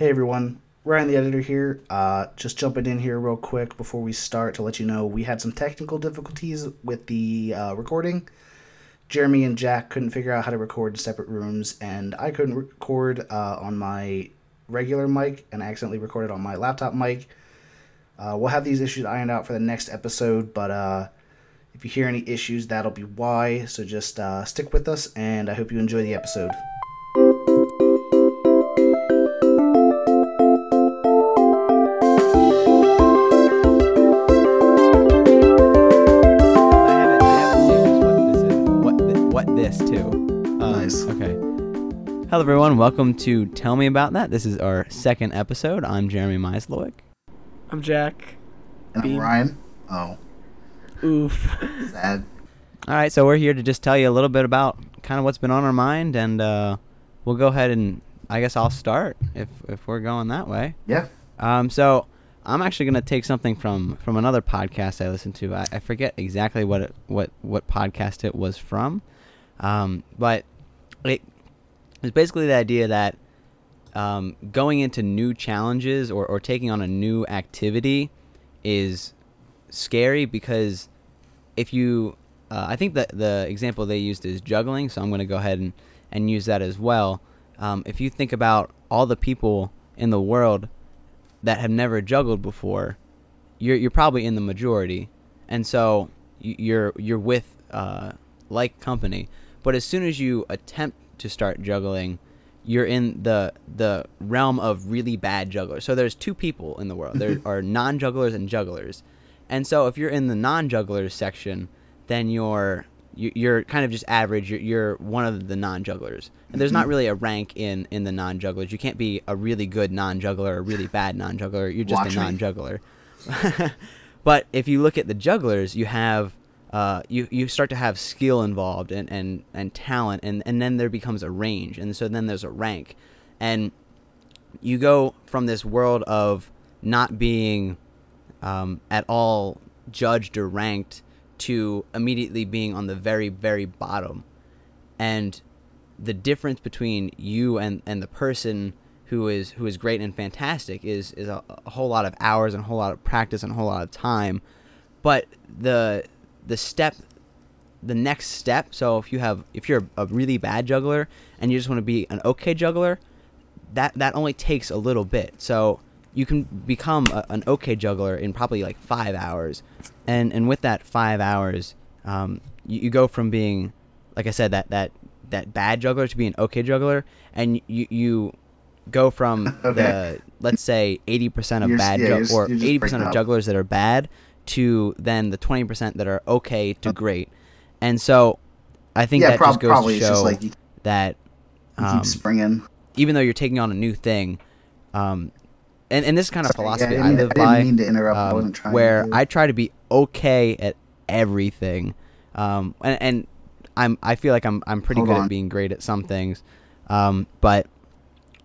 Hey everyone, Ryan the editor here. Uh, just jumping in here real quick before we start to let you know we had some technical difficulties with the uh, recording. Jeremy and Jack couldn't figure out how to record in separate rooms, and I couldn't record uh, on my regular mic and accidentally recorded on my laptop mic. Uh, we'll have these issues ironed out for the next episode, but uh, if you hear any issues, that'll be why. So just uh, stick with us, and I hope you enjoy the episode. Hello, everyone. Welcome to Tell Me About That. This is our second episode. I'm Jeremy Meislowick. I'm Jack. And I'm Ryan. Oh, Oof. sad. All right, so we're here to just tell you a little bit about kind of what's been on our mind, and uh, we'll go ahead and I guess I'll start if if we're going that way. Yeah. Um, so I'm actually gonna take something from from another podcast I listened to. I, I forget exactly what it, what what podcast it was from, um, but it was basically the idea that um, going into new challenges or, or taking on a new activity is scary because if you uh, I think that the example they used is juggling, so I'm going to go ahead and, and use that as well. Um, if you think about all the people in the world that have never juggled before, you're you're probably in the majority, and so you're you're with uh, like company. But as soon as you attempt to start juggling, you're in the the realm of really bad jugglers. So there's two people in the world. There mm-hmm. are non-jugglers and jugglers. And so if you're in the non-jugglers section, then you're you- you're kind of just average. You're, you're one of the non-jugglers, and there's not mm-hmm. really a rank in in the non-jugglers. You can't be a really good non-juggler or a really bad non-juggler. You're just Watch a non-juggler. but if you look at the jugglers, you have uh, you you start to have skill involved and, and, and talent, and, and then there becomes a range, and so then there's a rank, and you go from this world of not being um, at all judged or ranked to immediately being on the very very bottom, and the difference between you and, and the person who is who is great and fantastic is is a, a whole lot of hours and a whole lot of practice and a whole lot of time, but the the step the next step. So if you have if you're a really bad juggler and you just want to be an okay juggler that that only takes a little bit. So you can become a, an okay juggler in probably like five hours. And and with that five hours um, you, you go from being like i said that that that bad juggler to be an okay juggler and you you go from Okay. the let's say 80% of You're bad yeah, ju- or 80% of jugglers that are bad to then the 20% that are okay to great and so i think yeah, that prob- just goes probably to show just like you, that you um, keep springing. even though you're taking on a new thing, um, and, and this kind of Sorry, philosophy yeah, I, I, live I didn't by, mean to interrupt. I um, wasn't trying. where. I try to be okay at everything, um, and, and I'm I feel like I'm I'm pretty Hold good on. at being great at some things, um, but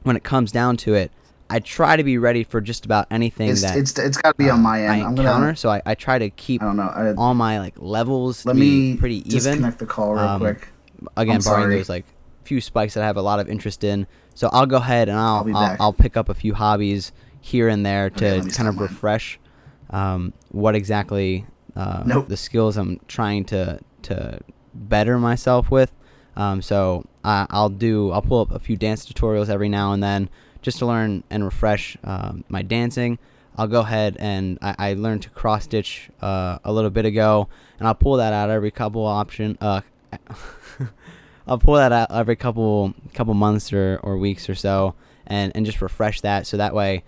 when it comes down to it, I try to be ready for just about anything it's that it's it's got to be on my end. I I'm gonna. Counter. So I, I try to keep I don't know. I, all my like levels let me pretty even disconnect the call real Um, quick. again I'm barring sorry. those like few spikes that I have a lot of interest in. So I'll go ahead and I'll I'll I'll. I'll pick up a few hobbies here and there to me kind of mine. refresh um, what exactly uh, Nope. the skills I'm trying to to better myself with. Um, so I, I'll do I'll pull up a few dance tutorials every now and then just to learn and refresh um, my dancing. I'll go ahead and I, I learned to cross stitch uh, a little bit ago, and I'll pull that out every couple option. Uh, I'll pull that out every couple couple months or, or weeks or so, and, and just refresh that so that way,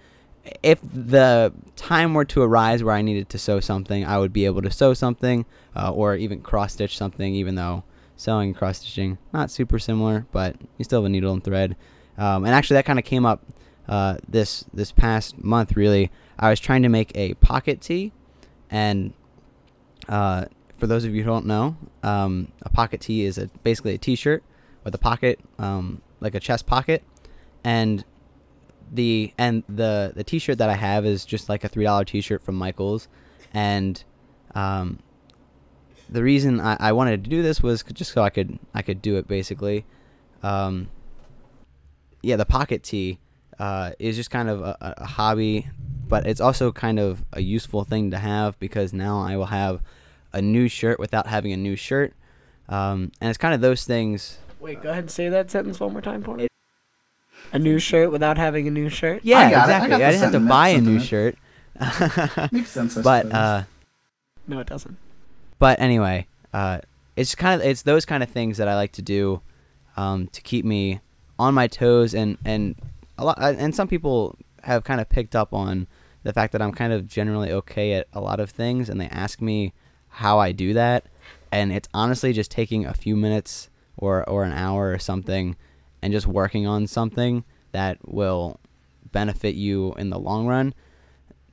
if the time were to arise where I needed to sew something, I would be able to sew something, uh, or even cross stitch something. Even though sewing and cross stitching not super similar, but you still have a needle and thread. Um, and actually, that kind of came up uh, this this past month. Really, I was trying to make a pocket tee, and uh, for those of you who don't know, um, a pocket tee is a, basically a T-shirt with a pocket, um, like a chest pocket, and the and the the T-shirt that I have is just like a three dollar T-shirt from Michaels, and um, the reason I, I wanted to do this was just so I could I could do it basically. Um, yeah, the pocket tee. uh, is just kind of a, a hobby, but it's also kind of a useful thing to have because now I will have a new shirt without having a new shirt, um, and it's kind of those things. Wait, go ahead and say that sentence one more time for me. A new shirt without having a new shirt. Yeah. I exactly. got I, didn't have to buy a new shirt. Makes sense. I but uh, No, it doesn't. but anyway, uh, it's kind of it's those kind of things that I like to do um, to keep me on my toes and and a lot uh, and some people have kind of picked up on the fact that I'm kind of generally okay at a lot of things and they ask me how I do that and it's honestly just taking a few minutes or or an hour or something and just working on something that will benefit you in the long run.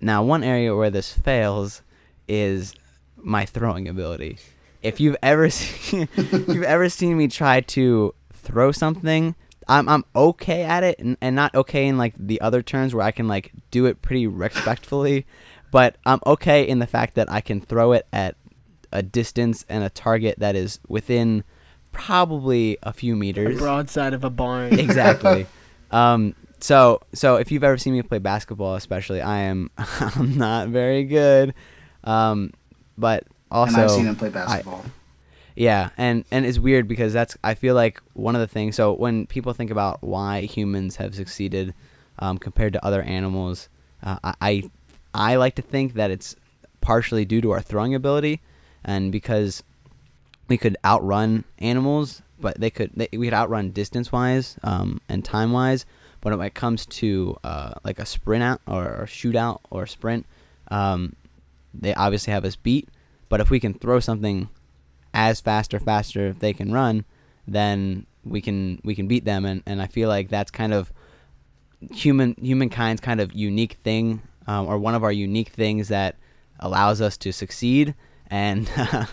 Now, one area where this fails is my throwing ability. If you've ever seen, if you've ever seen me try to throw something, I'm I'm okay at it, and, and not okay in like the other terms where I can like do it pretty respectfully, but I'm okay in the fact that I can throw it at a distance and a target that is within probably a few The meters. broadside of a barn. exactly. Um, so so if you've ever seen me play basketball, especially, I am I'm not very good. Um, but also and I've seen him play basketball. Yeah, and and it's weird because that's I feel like one of the things. So when people think about why humans have succeeded um, compared to other animals, uh, I I like to think that it's partially due to our throwing ability, and because we could outrun animals, but they could they, we could outrun distance wise um, and time wise. But when it comes to uh, like a sprint out or a shootout or sprint, um, they obviously have us beat. But if we can throw something as fast or faster if they can run, then we can we can beat them. And, and I feel like that's kind of human humankind's kind of unique thing, um, or one of our unique things that allows us to succeed. And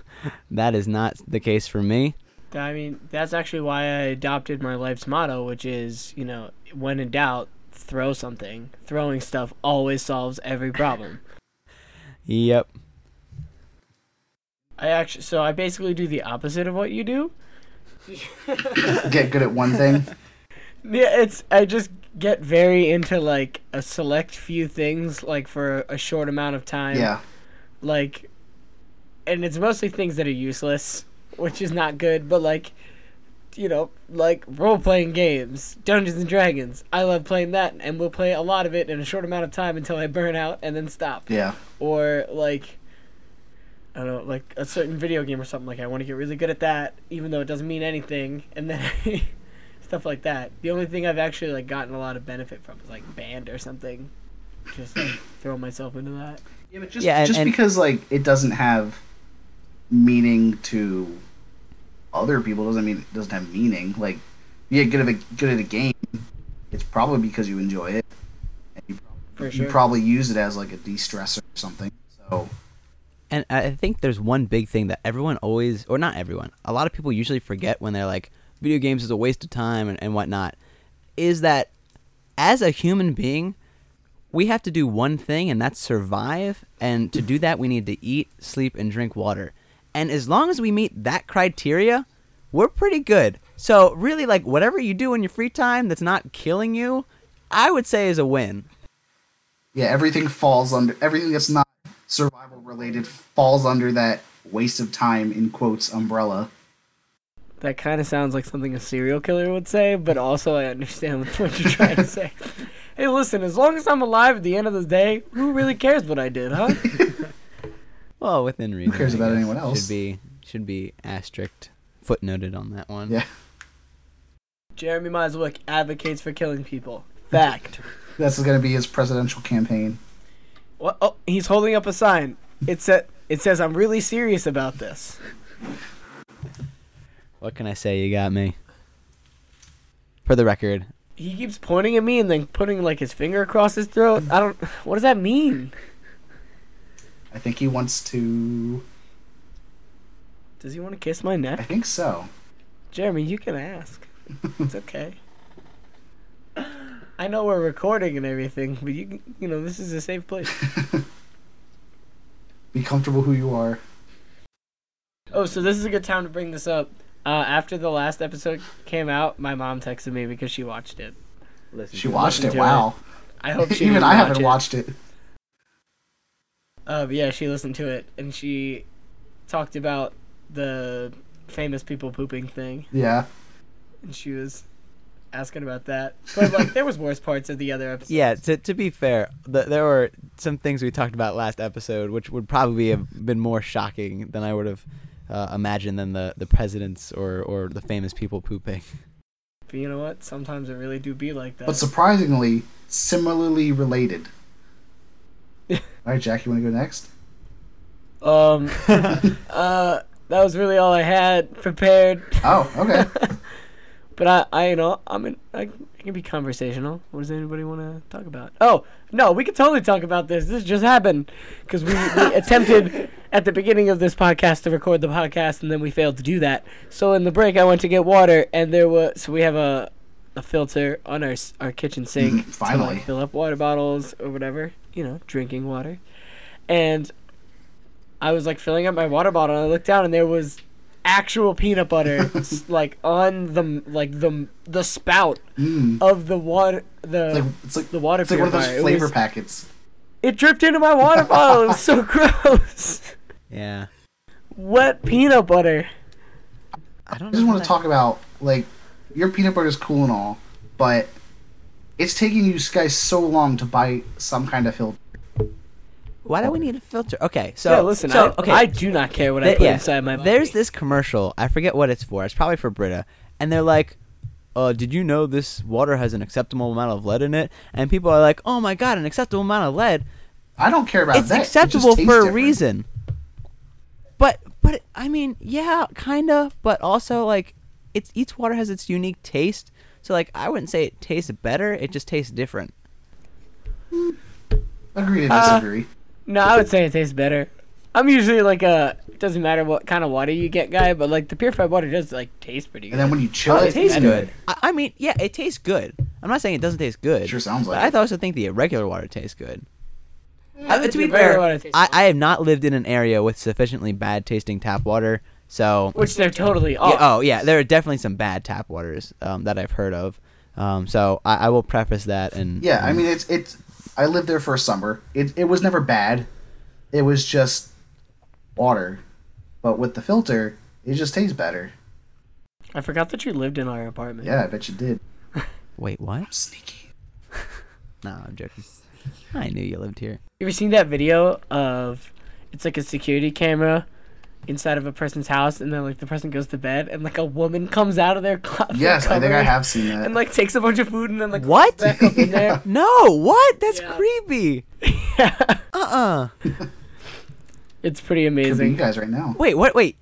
that is not the case for me. I mean, that's actually why I adopted my life's motto, which is, you know, when in doubt, throw something. Throwing stuff always solves every problem. Yep. I actually, so I basically do the opposite of what you do. Get good at one thing. Yeah, it's I just get very into like a select few things, like for a short amount of time. Yeah. like and it's mostly things that are useless which is not good but like you know like role-playing games dungeons and dragons i love playing that and we'll play a lot of it in a short amount of time until i burn out and then stop Yeah. or like i don't know like a certain video game or something like i want to get really good at that even though it doesn't mean anything and then stuff like that the only thing i've actually like gotten a lot of benefit from is like band or something just like throw myself into that Yeah, but just Yeah, and- just and- because like it doesn't have meaning to other people doesn't mean it doesn't have meaning. Like you get good at a good at a game, it's probably because you enjoy it. And you, for you probably use it as like a de-stressor or something. So And I think there's one big thing that everyone always, or not everyone, a lot of people usually forget when they're like, video games is a waste of time and, and whatnot, is that as a human being, we have to do one thing, and that's survive. And to do that, we need to eat, sleep, and drink water. And as long as we meet that criteria, we're pretty good. So, really, like, whatever you do in your free time that's not killing you, I would say is a win. yeah, everything falls under everything that's not survival related falls under that waste of time in quotes umbrella. That kind of sounds like something a serial killer would say, but also I understand what you're trying to say. Hey, listen, as long as I'm alive at the end of the day, who really cares what I did, huh? Well, within reason. Who cares I about guess. anyone else? Should be should be asterisk footnoted on that one. Yeah. Jeremy Miswick advocates for killing people. Fact. That's going to be his presidential campaign. What? Oh, he's holding up a sign. It said, "It says I'm really serious about this." What can I say? You got me. For the record, He keeps pointing at me and then putting like his finger across his throat. I don't. What does that mean? I think he wants to. Does he want to kiss my neck? I think so. Jeremy, you can ask. It's okay. I know we're recording and everything, but you can- you know this is a safe place. Be comfortable who you are. Oh, so this is a good time to bring this up. Uh, after the last episode came out, my mom texted me because she watched it. listen. She to watched Listen it. to Wow. I hope she Even I haven't it. watched it. Uh, but yeah, she listened to it and she talked about the famous people pooping thing, Yeah. and she was asking about that. But like, there was worse parts of the other episode. Yeah, to, to be fair, th there were some things we talked about last episode which would probably have been more shocking than I would have uh, imagined than the, the presidents or, or the famous people pooping. But you know what? Sometimes it really do be like that. But surprisingly, similarly related. All right, Jack, you want to go next? um, uh, that was really all I had prepared. Oh, okay. But I, I, you know, I'm in. I, I can be conversational. What does anybody want to talk about? Oh no, we could totally talk about this. This just happened because we, we attempted at the beginning of this podcast to record the podcast, and then we failed to do that. So in the break, I went to get water, and there was so we have a a filter on our our kitchen mm-hmm. sink to Finally. fill up water bottles or whatever, you know, drinking water, and I was like filling up my water bottle, and I looked down, and there was actual peanut butter like on the like the the spout Mm. of the water the Like, it's like the water it's like one of those purifier. It flavor was- packets. it dripped into my water bottle. It was so gross. Yeah. Wet peanut butter. I don't I just want how to talk about like your peanut butter is cool and all, but it's taking you guys so long to buy some kind of filter. Why do we need a filter? Okay, so yeah, listen, so, I, okay, I do not care what I put yeah, inside my body. There's this commercial. I forget what it's for. It's probably for Brita, and they're like, "Uh, did you know this water has an acceptable amount of lead in it?" And people are like, "Oh my god, an acceptable amount of lead! I don't care about it's that. It just acceptable tastes for a different. reason." But but I mean, yeah, kinda. But also like, it's each water has its unique taste. So like, I wouldn't say it tastes better. It just tastes different. Agree to Uh, disagree. No, I would say it tastes better. I'm usually like a it doesn't matter what kind of water you get guy, but like the purified water does like taste pretty good. and then when you chill Oh, it, it tastes and- good. I, I mean, yeah, it tastes good. I'm not saying it doesn't taste good. Sure sounds But like I it. also think the regular water tastes good. Yeah, Uh, to be fair, I. I have not lived in an area with sufficiently bad tasting tap water, so which they're totally yeah, off. oh yeah, there are definitely some bad tap waters um, that I've heard of. Um, so I, I will preface that and Yeah, I mean it's it's. I lived there for a summer. It it was never bad. It was just water, but with the filter, it just tastes better. I forgot that you lived in our apartment. Yeah, I bet you did. wait, what? I'm Sneaky. No, I'm joking. I knew you lived here. You ever seen that video of it's like a security camera inside of a person's house, and then like the person goes to bed, and like a woman comes out of their closet. Yes, I think I have seen that. And like takes a bunch of food and then like What? back up in there. No, what? That's Yeah. creepy. yeah. Uh uh It's pretty Could be you amazing. guys right now. Wait, what? Wait,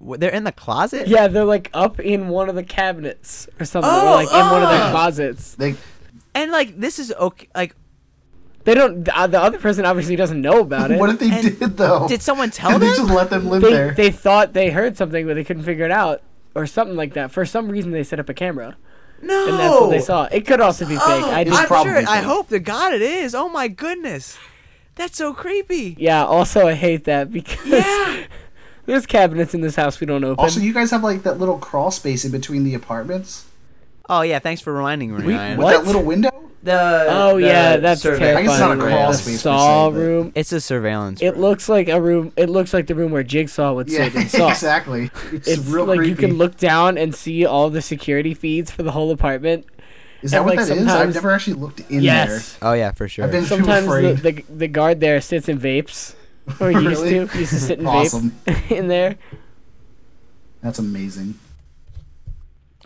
they're in the closet? Yeah, they're like up in one of the cabinets or something, Oh, or like in one of their oh. closets. They And like this is okay. Like, They don't. The, uh, the other person obviously doesn't know about it. what if they And did though? did someone tell they them? just let them live they there. they thought they heard something, but they couldn't figure it out, or something like that. For some reason, they set up a camera, no. and that's what they saw. It could also be fake. Oh, I just, I'm probably sure. I fake. hope to God it is. Oh my goodness, that's so creepy. Yeah, also I hate that because Yeah. there's cabinets in this house we don't open. also, you guys have like that little crawl space in between the apartments Oh yeah, thanks for reminding me, We- Ryan. with What? that little window. The oh the yeah, that's survey- terrifying. I guess it's not a crawl the space Saw se, room. It's a surveillance. It room. looks like a room. It looks like the room where Jigsaw would Yeah, sit in Saw. exactly. It's, It's real like creepy. you can look down and see all the security feeds for the whole apartment. Is that and, what like, that is? I've never actually looked in yes. Oh yeah, for sure. I've been- Too Sometimes the, afraid. the the guard there sits in vapes. Or he used Really? to. He used to sit in Awesome. vapes in there. there. That's amazing.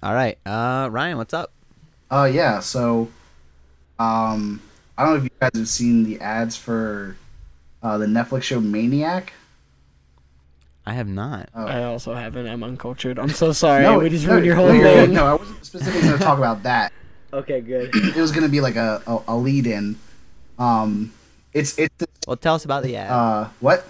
All right, uh, Ryan, what's up? Uh, yeah. So, um, I don't know if you guys have seen the ads for uh, the Netflix show Maniac. I have not. Oh. I also haven't. I'm uncultured. I'm so sorry. No, we just no, ruined your whole no, thing. No, I wasn't specifically going to talk about that. Okay, good. It was going to be like a, a, a lead in. Um, it's it's Well, tell us about the ad. uh what?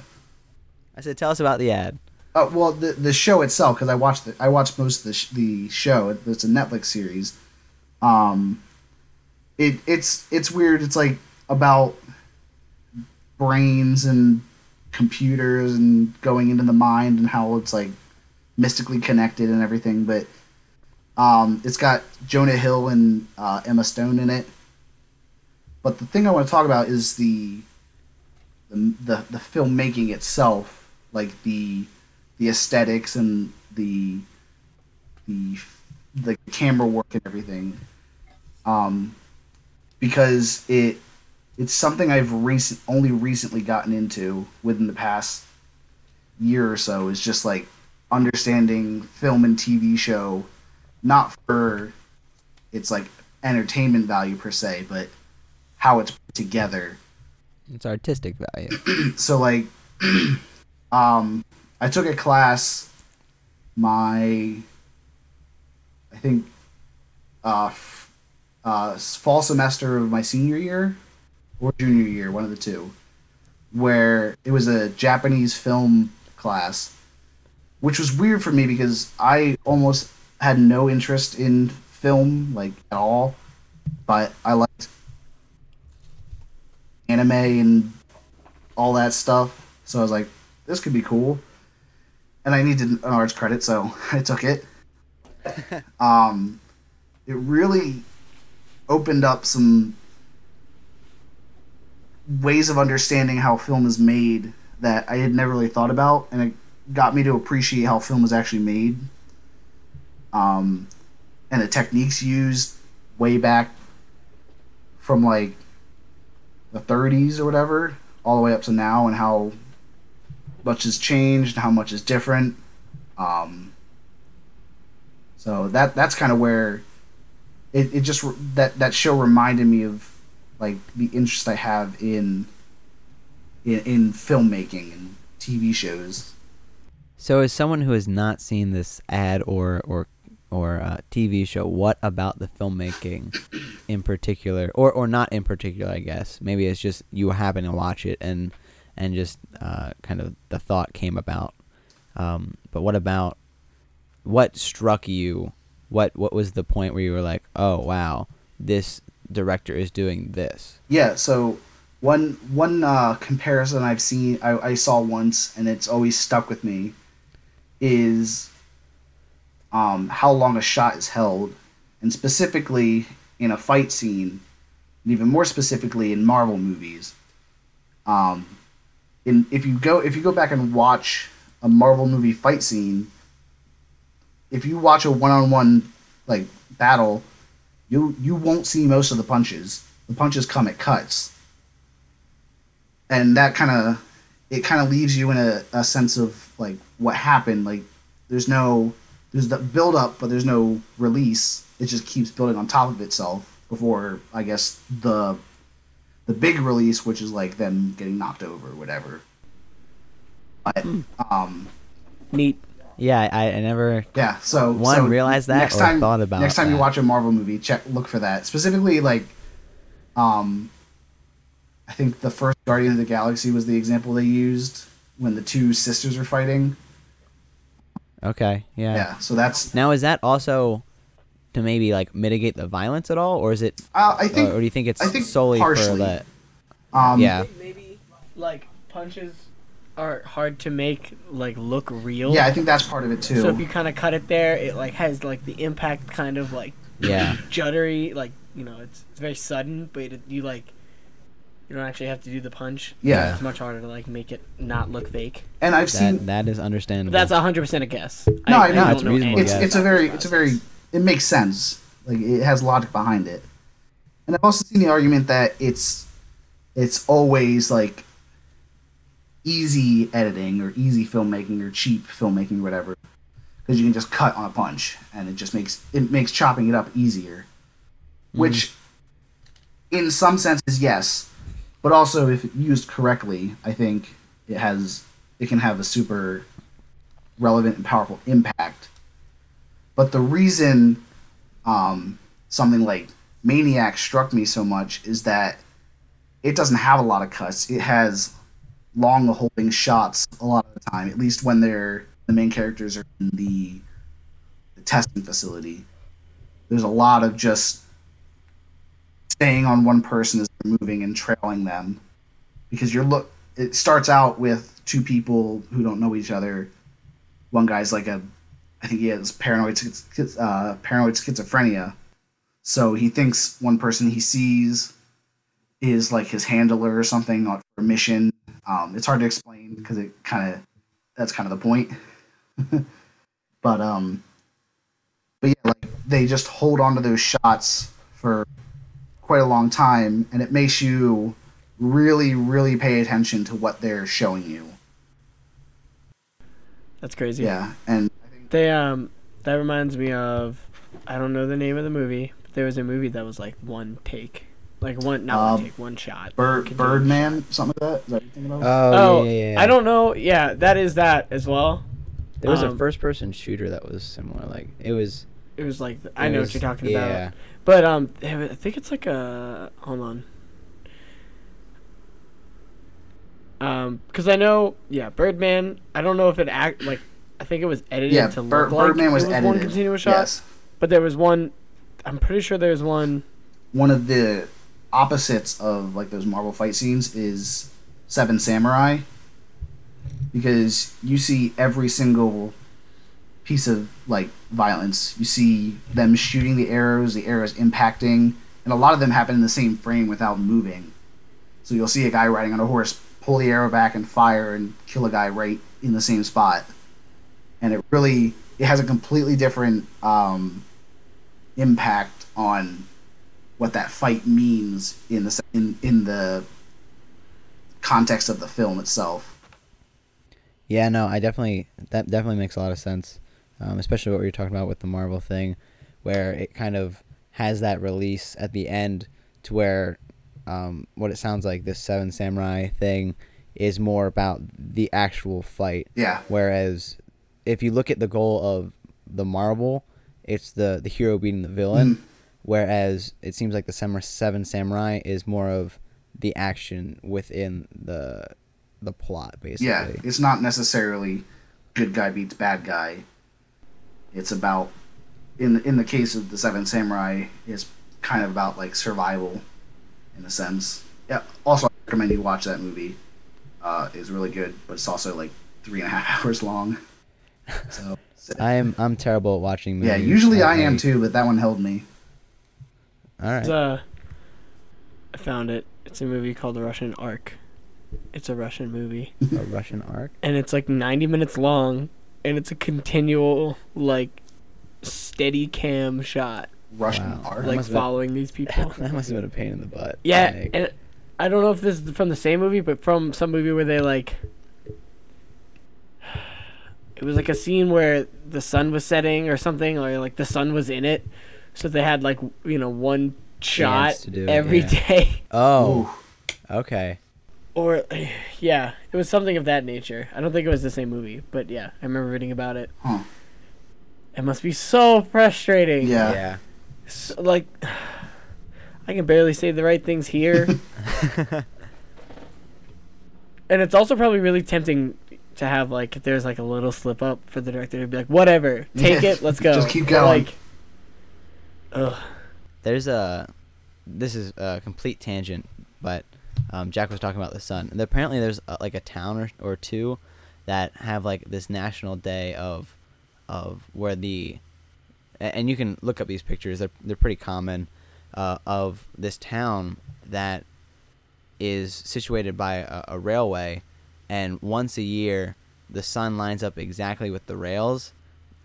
I said, tell us about the ad. Uh, well, the the show itself because I watched the, I watched most of the sh- the show. It's a Netflix series. Um, it it's it's weird. It's like about brains and computers and going into the mind and how it's like mystically connected and everything. But Um, it's got Jonah Hill and uh, Emma Stone in it. But the thing I want to talk about is the the the, the filmmaking itself, like the the aesthetics and the the the camera work and everything. Um, because it it's something I've recent only recently gotten into within the past year or so is just like understanding film and TV show, not for its like entertainment value per se, but how it's put together. It's artistic value. so like, um, I took a class, my, I think, uh, f- uh, fall semester of my senior year or junior year, one of the two, where it was a Japanese film class, which was weird for me because I almost had no interest in film like at all, but I liked anime and all that stuff. So I was like, this could be cool. And I needed an arts credit, so I took it. um, it really opened up some ways of understanding how film is made that I had never really thought about, and it got me to appreciate how film is actually made. Um, and the techniques used way back from like the 30s or whatever, all the way up to now, and how much has changed, how much is different. Um, so that that's kind of where it, it just that that show reminded me of like the interest I have in in, in filmmaking and TV shows. So, as someone who has not seen this ad or or or uh, TV show, what about the filmmaking in particular, or or not in particular? I guess maybe it's just you happen to watch it and and just uh, kind of the thought came about. Um, but what about what struck you? What what was the point where you were like, oh wow, this director is doing this? Yeah, so one one uh, comparison I've seen I, I saw once and it's always stuck with me is um, how long a shot is held, and specifically in a fight scene, and even more specifically in Marvel movies. Um, in if you go if you go back and watch a Marvel movie fight scene, if you watch a one on one like battle, you you won't see most of the punches. The punches come at cuts, and that kind of it kind of leaves you in a, a sense of like what happened. Like there's no there's the build up, but there's no release. It just keeps building on top of itself before I guess the the big release, which is like them getting knocked over or whatever. But um, Neat. Yeah, I, I never. yeah. So One, so realized that next or time, thought about next time you watch a Marvel movie, check look for that specifically. Like, um, I think the first Guardian of the Galaxy was the example they used when the two sisters are fighting. Okay, yeah. Yeah. So that's Now, is that also to maybe like mitigate the violence at all, or is it, uh, I think or, or do you think it's I think solely for partially. that? um, yeah. Maybe like punches are hard to make like look real. Yeah, I think that's part of it too. So if you kind of cut it there, it like has like the impact kind of like Yeah. juddery, like you know, it's it's very sudden, but it, you like you don't actually have to do the punch. Yeah. it's much harder to like make it not look fake. and I've That seen that is understandable. That's hundred percent a guess. No, I know. don't It's know reasonable anything it's it's a very it's a very it makes sense. Like it has logic behind it. And I've also seen the argument that it's it's always like easy editing or easy filmmaking or cheap filmmaking or whatever because you can just cut on a punch and it just makes it makes chopping it up easier. Mm-hmm. Which in some senses yes, but also if used correctly, I think it has it can have a super relevant and powerful impact. But the reason um, something like Maniac struck me so much is that it doesn't have a lot of cuts. It has long holding shots a lot of the time, at least when they're the main characters are in the, the testing facility. There's a lot of just staying on one person as they're moving and trailing them because you're look it starts out with two people who don't know each other one guy's like a I think he has paranoid uh, paranoid schizophrenia. So he thinks one person he sees is like his handler or something on a mission. Um, it's hard to explain because it kind of that's kind of the point. but um, but yeah, like they just hold on to those shots for quite a long time, and it makes you really, really pay attention to what they're showing you. That's crazy. Yeah, and They um that reminds me of I don't know the name of the movie, but there was a movie that was like one take. Like one not Um, one take, one shot. Bird, Birdman, something like that. Is that what you're thinking of? Oh, Oh, yeah, yeah, yeah. I don't know. Yeah, that is that as well. There was a um, first-person shooter that was similar. Like it was. It was like I know was- what you're talking yeah. about. But um, I think it's like a hold on. Um, because I know, yeah, Birdman. I don't know if it act like. I think it was edited yeah, to Bir- look like Birdman was, it was edited. one continuous shot. Yes, But there was one. I'm pretty sure there was one. one of the opposites of like those Marvel fight scenes is Seven Samurai, because you see every single piece of like violence. You see them shooting the arrows, the arrows impacting, and a lot of them happen in the same frame without moving. So you'll see a guy riding on a horse pull the arrow back and fire and kill a guy right in the same spot. And it really it has a completely different um, impact on what that fight means in the in in the context of the film itself. Yeah, no, I definitely that definitely makes a lot of sense, um, especially what you're talking about with the Marvel thing, where it kind of has that release at the end to where um, what it sounds like this Seven Samurai thing is more about the actual fight, Yeah, whereas if you look at the goal of the Marvel, it's the the hero beating the villain, Mhm. whereas it seems like the Seven Samurai is more of the action within the the plot, basically. yeah. It's not necessarily good guy beats bad guy. It's about in in the case of the Seven Samurai, it's kind of about like survival, in a sense. Yeah. Also, I recommend you watch that movie. Uh, it's really good, but it's also like three and a half hours long. So. I'm I'm terrible at watching movies. Yeah, usually I am too, but that one held me. All right. It's, uh, I found it. It's a movie called The Russian Ark. It's a Russian movie, a Russian arc. and it's like 90 minutes long, and it's a continual like steady cam shot, Russian Wow. art. That like must have been- following these people. that must have been a pain in the butt. Yeah, Like, and I don't know if this is from the same movie, but from some movie where they like. It was like a scene where the sun was setting or something, or like the sun was in it, so they had like you know one shot Chance to do it, every yeah. day, oh, Ooh. okay. or yeah, it was something of that nature. I don't think it was the same movie, but yeah, I remember reading about it. Huh. It must be so frustrating. Yeah. Yeah. S- like I can barely say the right things here. And it's also probably really tempting to have like if there's like a little slip up for the director to be like, whatever, take Yeah, it, let's go. just keep But, going. Like, ugh. There's a. This is a complete tangent, but um, Jack was talking about the sun. And apparently, there's uh like a town or, or two that have like this national day of, of where the, and you can look up these pictures. They're they're pretty common, uh, of this town that is situated by a, a railway, and once a year, the sun lines up exactly with the rails,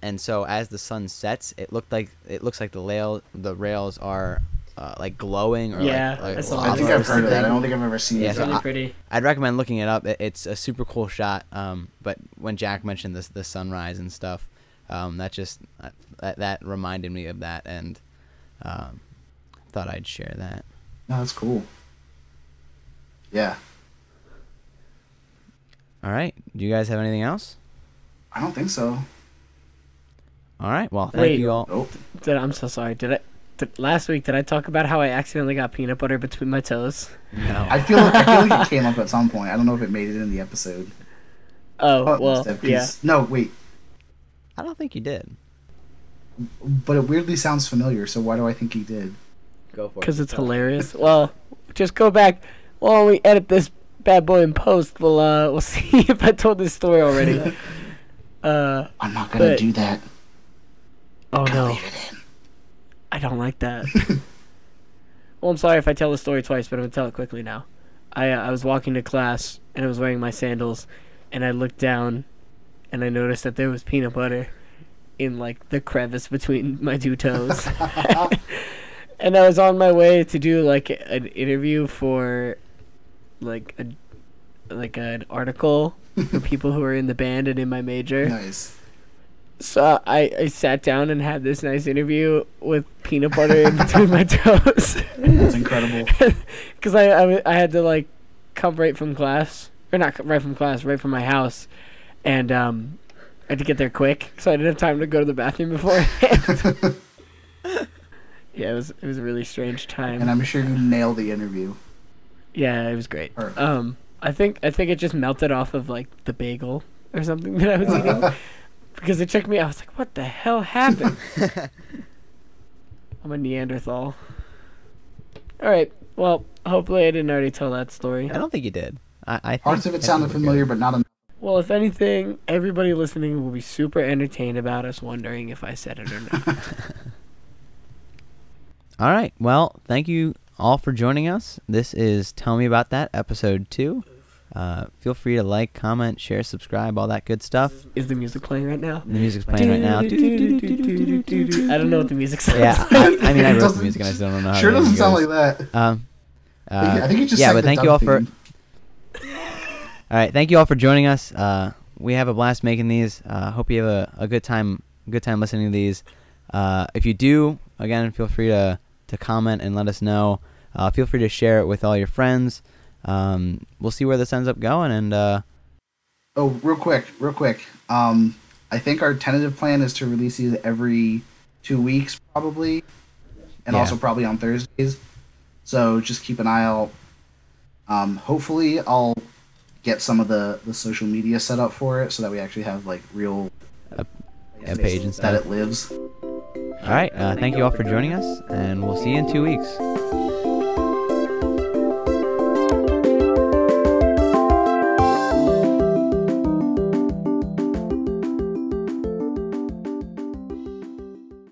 and so as the sun sets, it looked like it looks like the rail the rails are uh, like glowing or Yeah, like, like I I think I've heard of that. I don't think I've ever seen Yeah, it. It's so really I- pretty. I'd recommend looking it up. It, it's a super cool shot. Um, but when Jack mentioned this, the sunrise and stuff, um, that just uh, that, that reminded me of that, and um, thought I'd share that. No, that's cool. Yeah, All right. Do you guys have anything else? I don't think so. All right. Well, thank Wait. you all. Nope. Did, I'm so sorry. Did I? Did, last week did I talk about how I accidentally got peanut butter between my toes? No. I feel I feel like it came up at some point. I don't know if it made it in the episode. Oh, it must well, have, 'cause- yeah. No, wait. I don't think you did. But it weirdly sounds familiar. So why do I think he did? Go for it. Because it's hilarious. Well, just go back. Well, we edit this bad boy in post, we'll uh, we'll see if I told this story already. uh, I'm not gonna But- do that. Oh no, leave it in. I don't like that. well, I'm sorry if I tell the story twice, but I'm gonna tell it quickly now. I uh, I was walking to class and I was wearing my sandals, and I looked down, and I noticed that there was peanut butter in like the crevice between my two toes. and I was on my way to do like an interview for like a like an article for people who are in the band and in my major. Nice. So I, I sat down and had this nice interview with peanut butter in between my toes. That's incredible. Because I, I, I had to like come right from class, or not right from class, right from my house, and um, I had to get there quick, so I didn't have time to go to the bathroom beforehand. yeah, it was it was a really strange time. And I'm sure you nailed the interview. Yeah, it was great. Perfect. Um, I think I think it just melted off of like the bagel or something that I was eating because it took me. I was like, "What the hell happened?" I'm a Neanderthal. All right. Well, hopefully I didn't already tell that story. I don't think you did. I, I think, Parts of it sounded familiar, but not enough. Well, if anything, everybody listening will be super entertained about us wondering if I said it or not. All right. Well, thank you all for joining us. This is Tell Me About That, episode two. Uh, feel free to like, comment, share, subscribe, all that good stuff. Is the music playing right now? The music's playing right now. I don't know what the music sounds Yeah, like. I, I mean, I wrote the music and I still don't know how Sure doesn't sound goes. like that. Um, uh, I think you just yeah, but thank you duck all for. All right, thank you all for joining us. Uh, we have a blast making these. Uh, hope you have a, a good time, good time listening to these. Uh, if you do, again, feel free to to comment and let us know. Uh, feel free to share it with all your friends. Um, we'll see where this ends up going, and uh, Oh, real quick, real quick. Um, I think our tentative plan is to release these every two weeks, probably, and Yeah. also probably on Thursdays. So just keep an eye out. Um, hopefully, I'll get some of the the social media set up for it so that we actually have like real A- a page and that stuff. it lives. all right. Uh, thank you all for joining us, and we'll see you in two weeks.